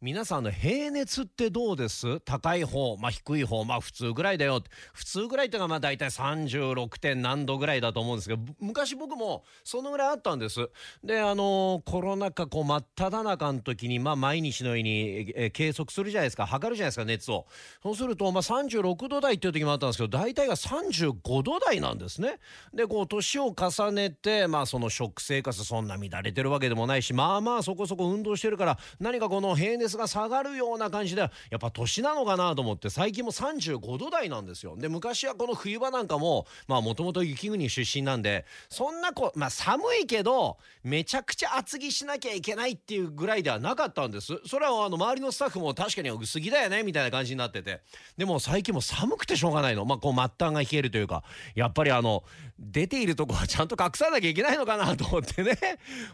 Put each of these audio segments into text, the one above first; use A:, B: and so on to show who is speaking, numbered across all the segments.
A: 皆さんの平熱ってどうです？高い方、まあ、低い方、まあ、普通ぐらいだよ。普通ぐらいっていうのがまあ大体36点何度ぐらいだと思うんですけど昔僕もそのぐらいあったんです。であのコロナ禍こう真っ只中の時に、まあ、毎日のように、計測するじゃないですか。測るじゃないですか熱を。そうすると、まあ、36度台っていう時もあったんですけど大体が35度台なんですね。でこう年を重ねて、まあ、その食生活そんな乱れてるわけでもないしまあまあそこそこ運動してるから何かこの平熱熱が下がるような感じでやっぱ年なのかなと思って最近も35度台なんですよ。で昔はこの冬場なんかもまあもともと雪国出身なんでそんなこまあ寒いけどめちゃくちゃ厚着しなきゃいけないっていうぐらいではなかったんです。それはあの周りのスタッフも確かに薄着だよねみたいな感じになってて。でも最近も寒くてしょうがないの。まあこう末端が冷えるというか。やっぱりあの出ているとこはちゃんと隠さなきゃいけないのかなと思ってね。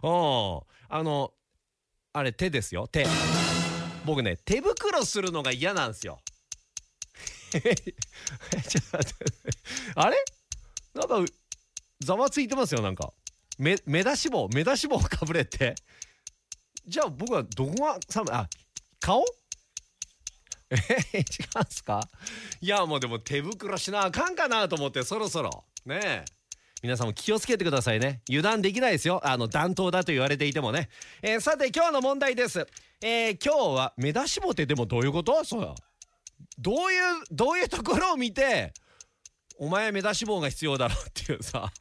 A: うん。あのあれ手ですよ。手。僕ね手袋するのが嫌なんですよ。ちょっと待って。あれ？なんかざわついてますよなんか。目目出し帽？目出し帽かぶれて。じゃあ僕はどこが寒い？あ顔？え違うんすか？いやもうでも手袋しなあかんかなと思ってそろそろ。ねえ。皆さんも気をつけてくださいね。油断できないですよ。あの暖冬だと言われていてもね、えー、さて今日の問題です。えー、今日は目出しぼてでもどういうこと？そうどういうどういうところを見てお前目出し棒が必要だろうっていうさ。